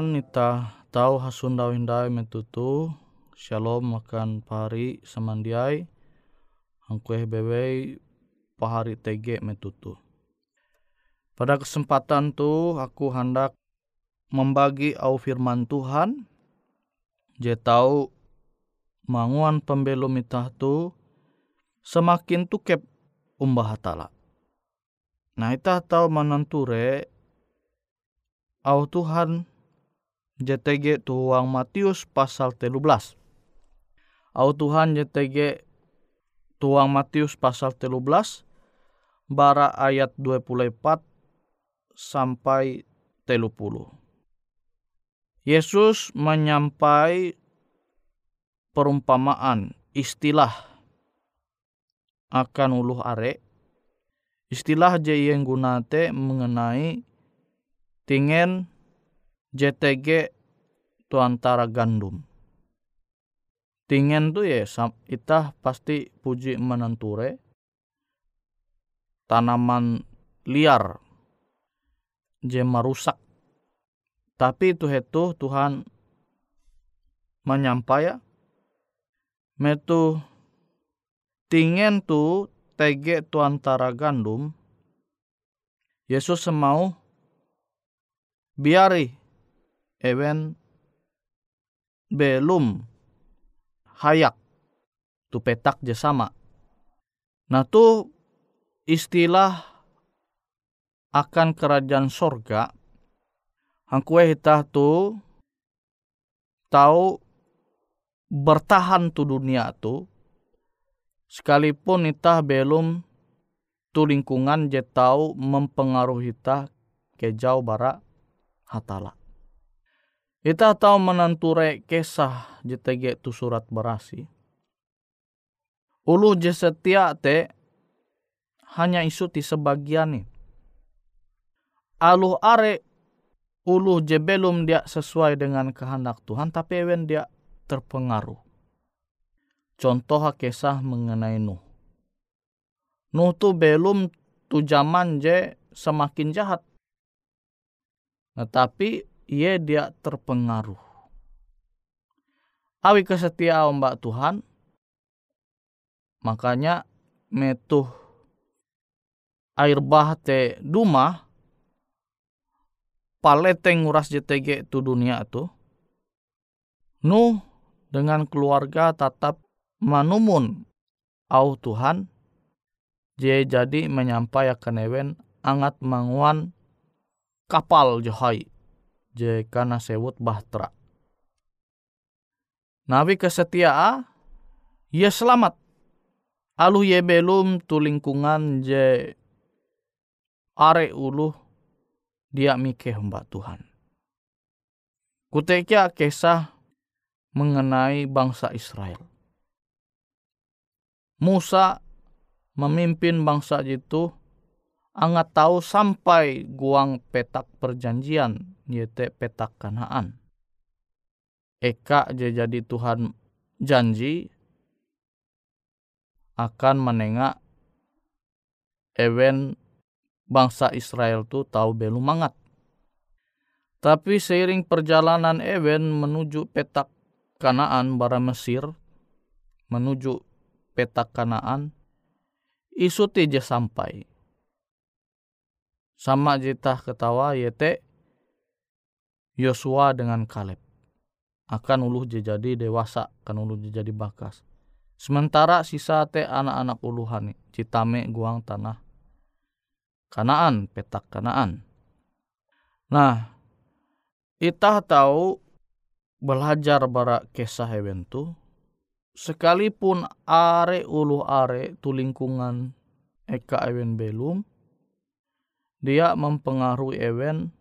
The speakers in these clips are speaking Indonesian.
Puji Tuhan ita tahu hasundau indai metutu Shalom makan pahari samandiai Angkueh bebei pahari tege metutu Pada kesempatan tu aku hendak membagi au firman Tuhan Je tahu manguan pembelum itah tu semakin tukep umbah hatala. Nah itah tahu mananture au Tuhan JTG tuang Matius pasal 13. Au Tuhan JTG tuang Matius pasal 13 bara ayat 24 sampai 30. Yesus menyampai perumpamaan istilah akan uluh are istilah je yang gunate mengenai tingen JTG tu antara gandum. Tingen tu ya itah pasti puji menenture. tanaman liar je merusak. Tapi itu itu Tuhan menyampaikan metu tingen tu tege tu antara gandum Yesus semau biari ewen belum hayak tu petak je sama. Nah tu istilah akan kerajaan sorga Hangkue hitah tu tahu bertahan tu dunia tu sekalipun itah belum tu lingkungan je tahu mempengaruhi itah ke jauh barat hatala. Ita tahu menanture kisah JTG tu surat berasi. Ulu je setia te hanya isu ti sebagian ni. Alu are ulu je belum dia sesuai dengan kehendak Tuhan tapi ewen dia terpengaruh. Contoh kisah mengenai Nuh. Nuh tu belum tu zaman je semakin jahat. Tetapi ia dia terpengaruh. Awi kesetiaan mbak Tuhan. Makanya metuh air bah te duma paleteng nguras JTG tu dunia tu. Nuh dengan keluarga tetap manumun au Tuhan je jadi menyampaikan ewen angat manguan kapal johai je kana sewut bahtera. Nabi kesetia ia selamat. Alu ye belum tu lingkungan je are ulu dia mikir mbak Tuhan. Kutekia kisah mengenai bangsa Israel. Musa memimpin bangsa itu angat tahu sampai guang petak perjanjian yaitu petak kanaan. Eka jadi Tuhan janji akan menengak event bangsa Israel tu tahu belum mangat. Tapi seiring perjalanan Ewen menuju petak Kanaan bara Mesir, menuju petak Kanaan, isu tija sampai. Sama jita ketawa yete Yosua dengan Kaleb. Akan uluh jadi dewasa, akan uluh jadi bakas. Sementara sisa te anak-anak uluhan citame guang tanah Kanaan, petak Kanaan. Nah, kita tahu belajar bara kisah hewen tu, sekalipun are ulu are tu lingkungan eka ewen belum, dia mempengaruhi ewen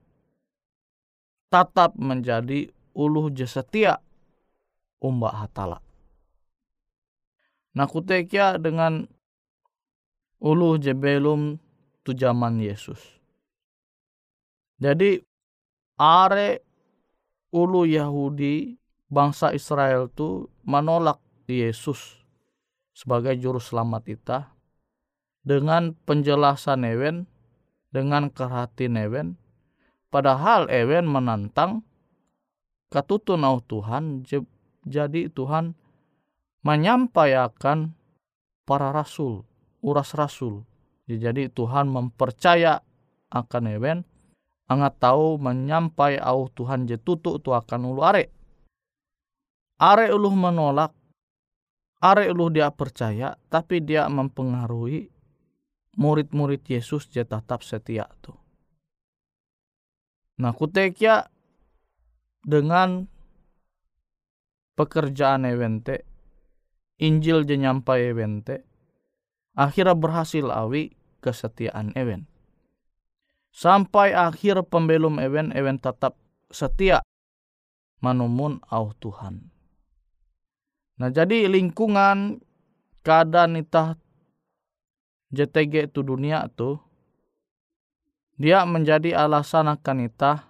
tetap menjadi ulu setia umbak hatala. Nah kutekia dengan ulu je belum waktu zaman Yesus. Jadi are ulu Yahudi bangsa Israel tu menolak Yesus sebagai juru selamat kita dengan penjelasan Ewen dengan kerhati Ewen padahal Ewen menantang katutun au Tuhan jadi Tuhan menyampaikan para rasul uras rasul jadi Tuhan mempercaya akan ewen angat tahu menyampai au Tuhan je tutu tu akan ulu are. Are ulu menolak, are ulu dia percaya, tapi dia mempengaruhi murid-murid Yesus je tetap setia tu. Nah kutekia dengan pekerjaan evente, Injil je nyampai evente, akhirnya berhasil awi kesetiaan Ewen. Sampai akhir pembelum Ewen, Ewen tetap setia manumun au Tuhan. Nah jadi lingkungan keadaan itah JTG itu dunia tu dia menjadi alasan akan itah.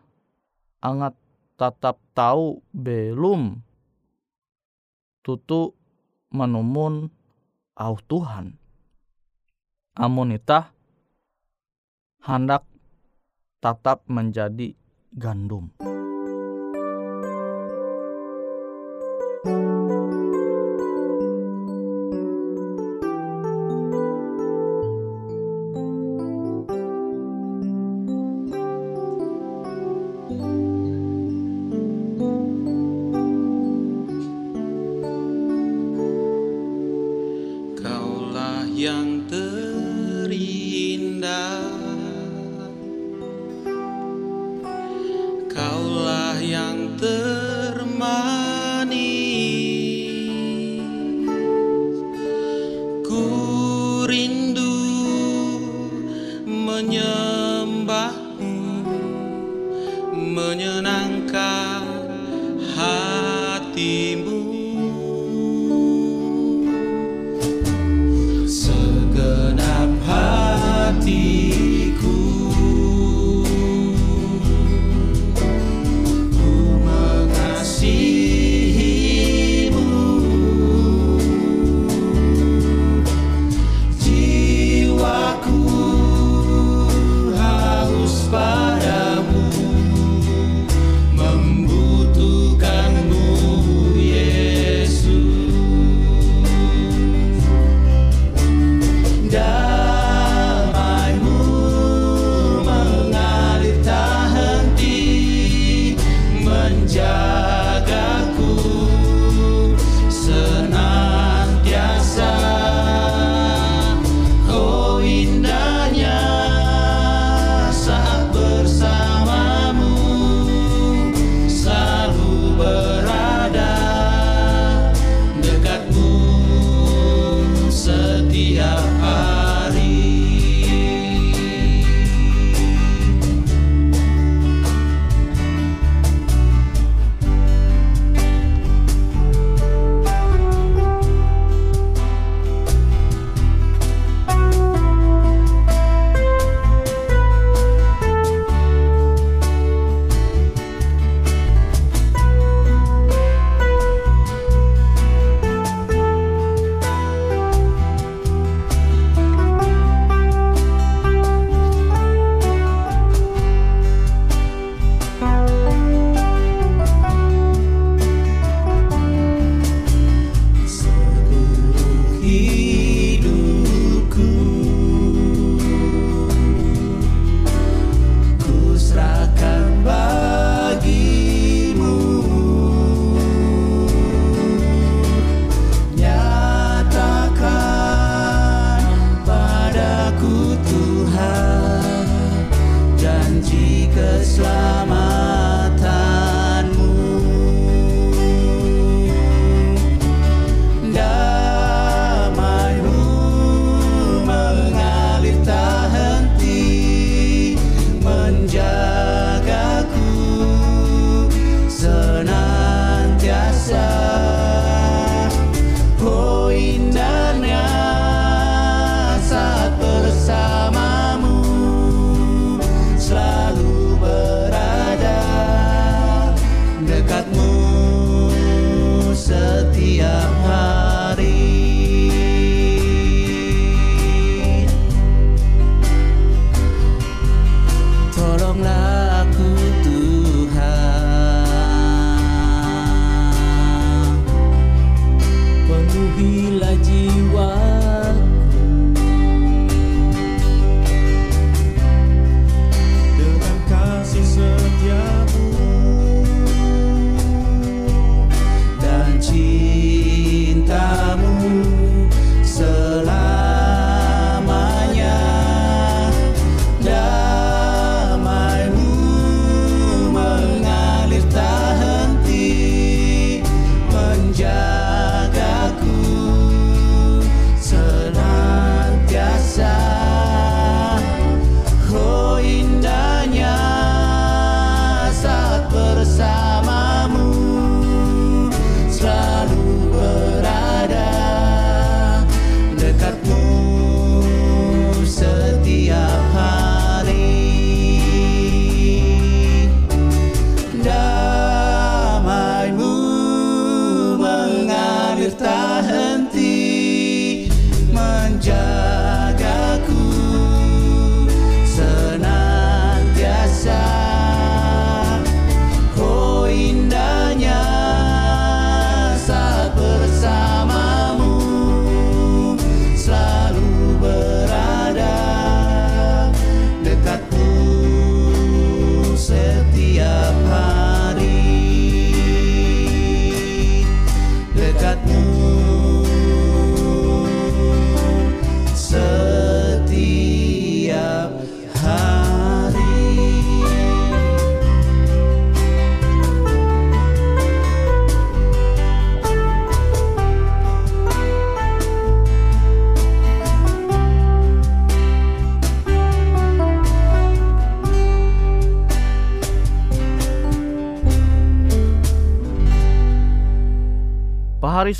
Angat tetap tahu belum. Tutu menumun au Tuhan. Amun itah hendak tetap menjadi gandum. menyembahmu menyenangkan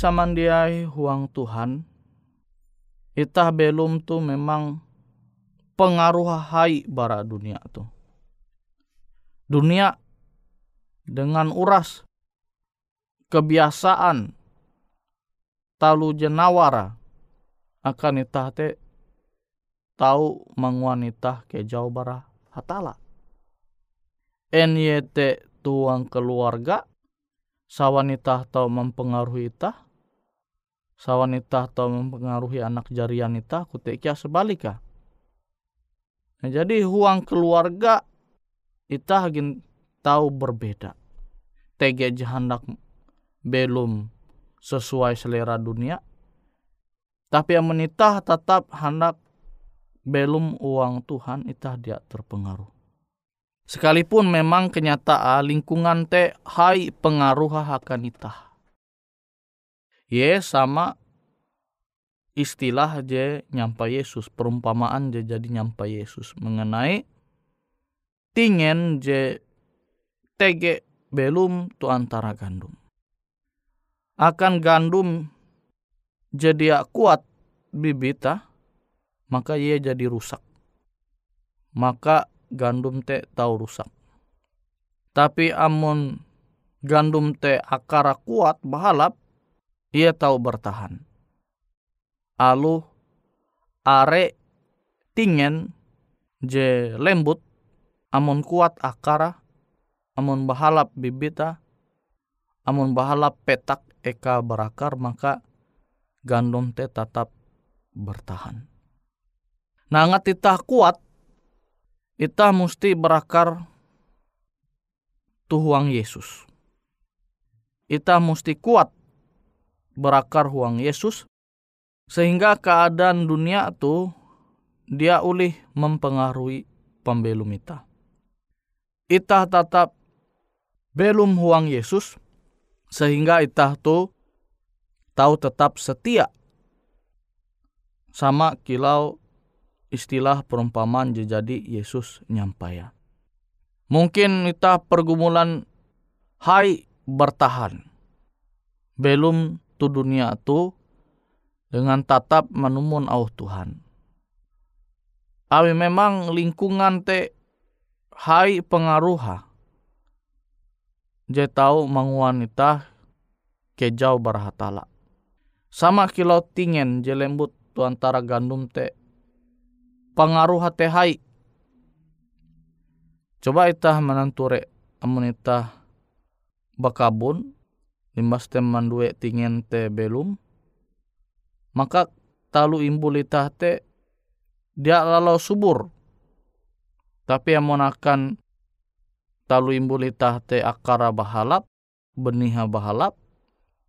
samandiai huang Tuhan, itah belum tu memang pengaruh hai bara dunia tu. Dunia dengan uras kebiasaan talu jenawara akan itah te tahu mengwanita ke jauh bara hatala. NYT tuang keluarga sawanita tahu mempengaruhi ita sawanita tahu mempengaruhi anak jarian ita kutekia sebalika nah, jadi huang keluarga ita hagin tahu berbeda. Tege jahandak belum sesuai selera dunia tapi yang menitah tetap hendak belum uang Tuhan itah dia terpengaruh. Sekalipun memang kenyataan lingkungan te hai pengaruh akan itah. Ye sama istilah je nyampai Yesus, perumpamaan je jadi nyampai Yesus mengenai tingen je tege belum tu antara gandum. Akan gandum jadi kuat bibita, maka ia jadi rusak. Maka gandum te tahu rusak. Tapi amun gandum te akara kuat bahalap, ia tahu bertahan. Alu are tingen je lembut, amun kuat akara, amun bahalap bibita, amun bahalap petak eka berakar maka gandum te tetap bertahan. Nah ngat kuat kita mesti berakar tuhuang Yesus. Kita mesti kuat berakar huang Yesus sehingga keadaan dunia itu dia ulih mempengaruhi pembelum kita. Kita tetap belum huang Yesus sehingga kita tuh tahu tetap setia sama kilau istilah perumpamaan jadi Yesus nyampaya. Mungkin kita pergumulan hai bertahan. Belum tu dunia tu dengan tatap menumun au Tuhan. Awi memang lingkungan te hai pengaruha. Je tahu ke jauh berhatala. Sama kilo tingen je lembut tu antara gandum te pengaruh hati hai. Coba itah menanture amun itah bakabun limbas teman dua tingin te belum maka talu imbul itah te dia lalau subur tapi yang akan talu imbul itah te akara bahalap benih bahalap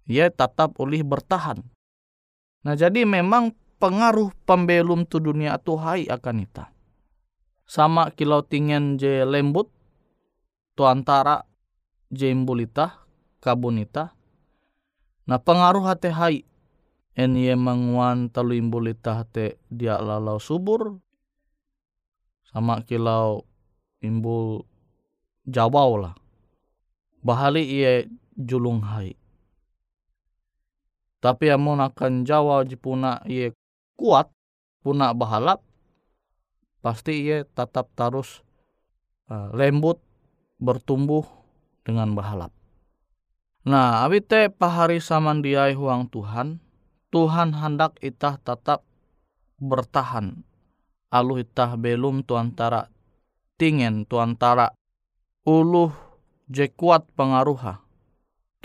ia tetap oleh bertahan nah jadi memang pengaruh pembelum tu dunia tu hai akan ita. Sama kilau tingen je lembut tu antara je imbulita kabunita. Nah pengaruh hati hai en ye manguan talu imbulita hati dia lalau subur sama kilau imbul jawau lah. Bahali ia julung hai. Tapi amun akan jawa jipuna ia kuat puna bahalap pasti ia tetap terus uh, lembut bertumbuh dengan bahalap. Nah, abite pahari samandiai huang Tuhan, Tuhan hendak itah tetap bertahan. Alu itah belum tu antara tingen tu antara uluh je kuat pengaruha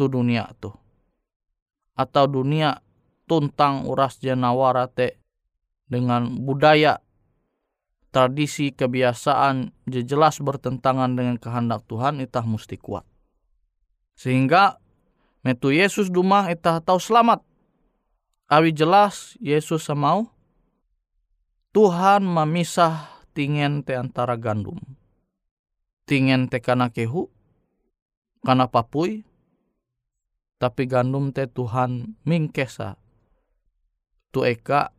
tu dunia tu. Atau dunia tuntang uras jenawara te dengan budaya, tradisi, kebiasaan jelas bertentangan dengan kehendak Tuhan, itah mesti kuat. Sehingga metu Yesus dumah itah tahu selamat. Awi jelas Yesus semau Tuhan memisah tingen te antara gandum. Tingen te kana kehu, kana papui, tapi gandum te Tuhan mingkesa. Tu eka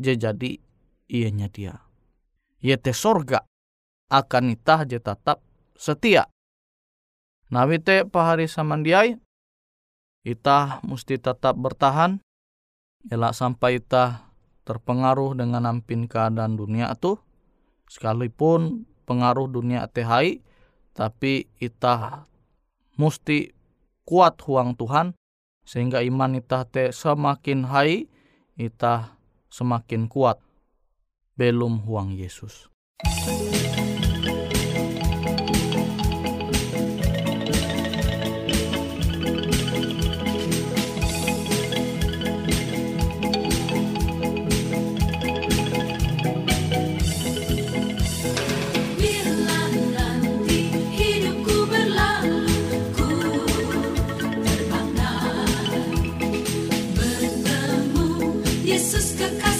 je jadi ianya dia. Ia te sorga akan itah je tetap setia. Nawi te pahari samandiai Ita mesti tetap bertahan, elak sampai ita terpengaruh dengan ampin keadaan dunia itu, sekalipun pengaruh dunia tehai, tapi ita mesti kuat huang Tuhan, sehingga iman ita te semakin hai, ita semakin kuat. Belum huang Yesus. Jesus que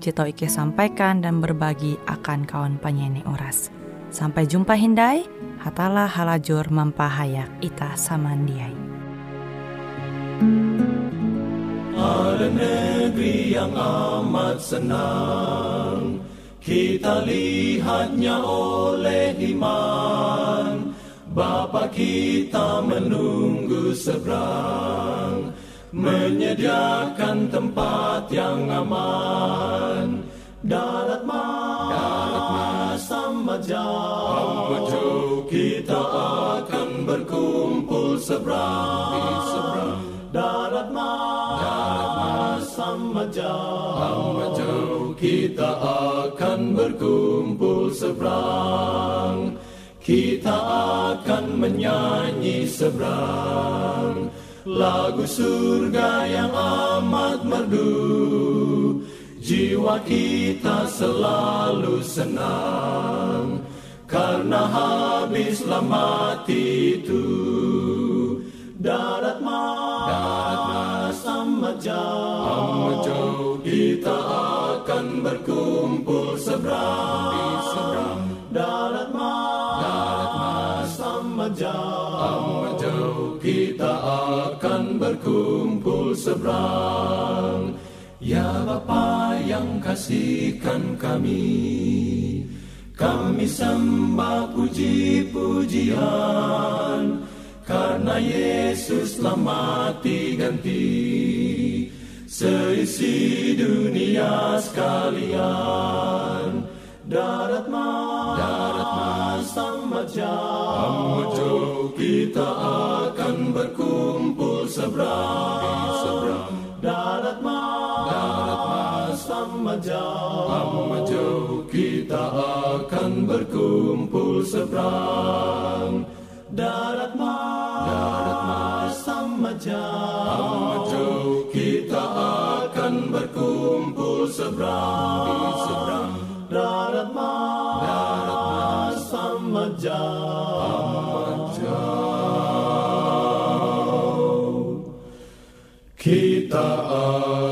tau Ike sampaikan dan berbagi akan kawan penyanyi Uras. Sampai jumpa Hindai, hatalah halajur mempahayak ita samandiai. Ada negeri yang amat senang Kita lihatnya oleh iman Bapa kita menunggu seberang Menyediakan tempat yang aman. Darat mas, sama jauh. Kita akan berkumpul seberang. Darat Darat mas sama jauh. Kita akan berkumpul seberang. Kita akan menyanyi seberang Lagu surga yang amat merdu. Jiwa kita selalu senang Karena habislah mati itu. Darat mas, amat jauh, Kita akan berkumpul seberang seberang. Ya Bapa yang kasihkan kami Kami sembah puji-pujian. Karena Yesus telah mati ganti Seisi dunia sekalian. Darat mas, darat mas Kita akan berkumpul seberang jauh, amat jauh Kita akan berkumpul seberang. Darat mas, darat mas amat jauh, amat jauh Kita akan berkumpul seberang, seberang Darat mas, darat mas amat jauh, jauh Kita akan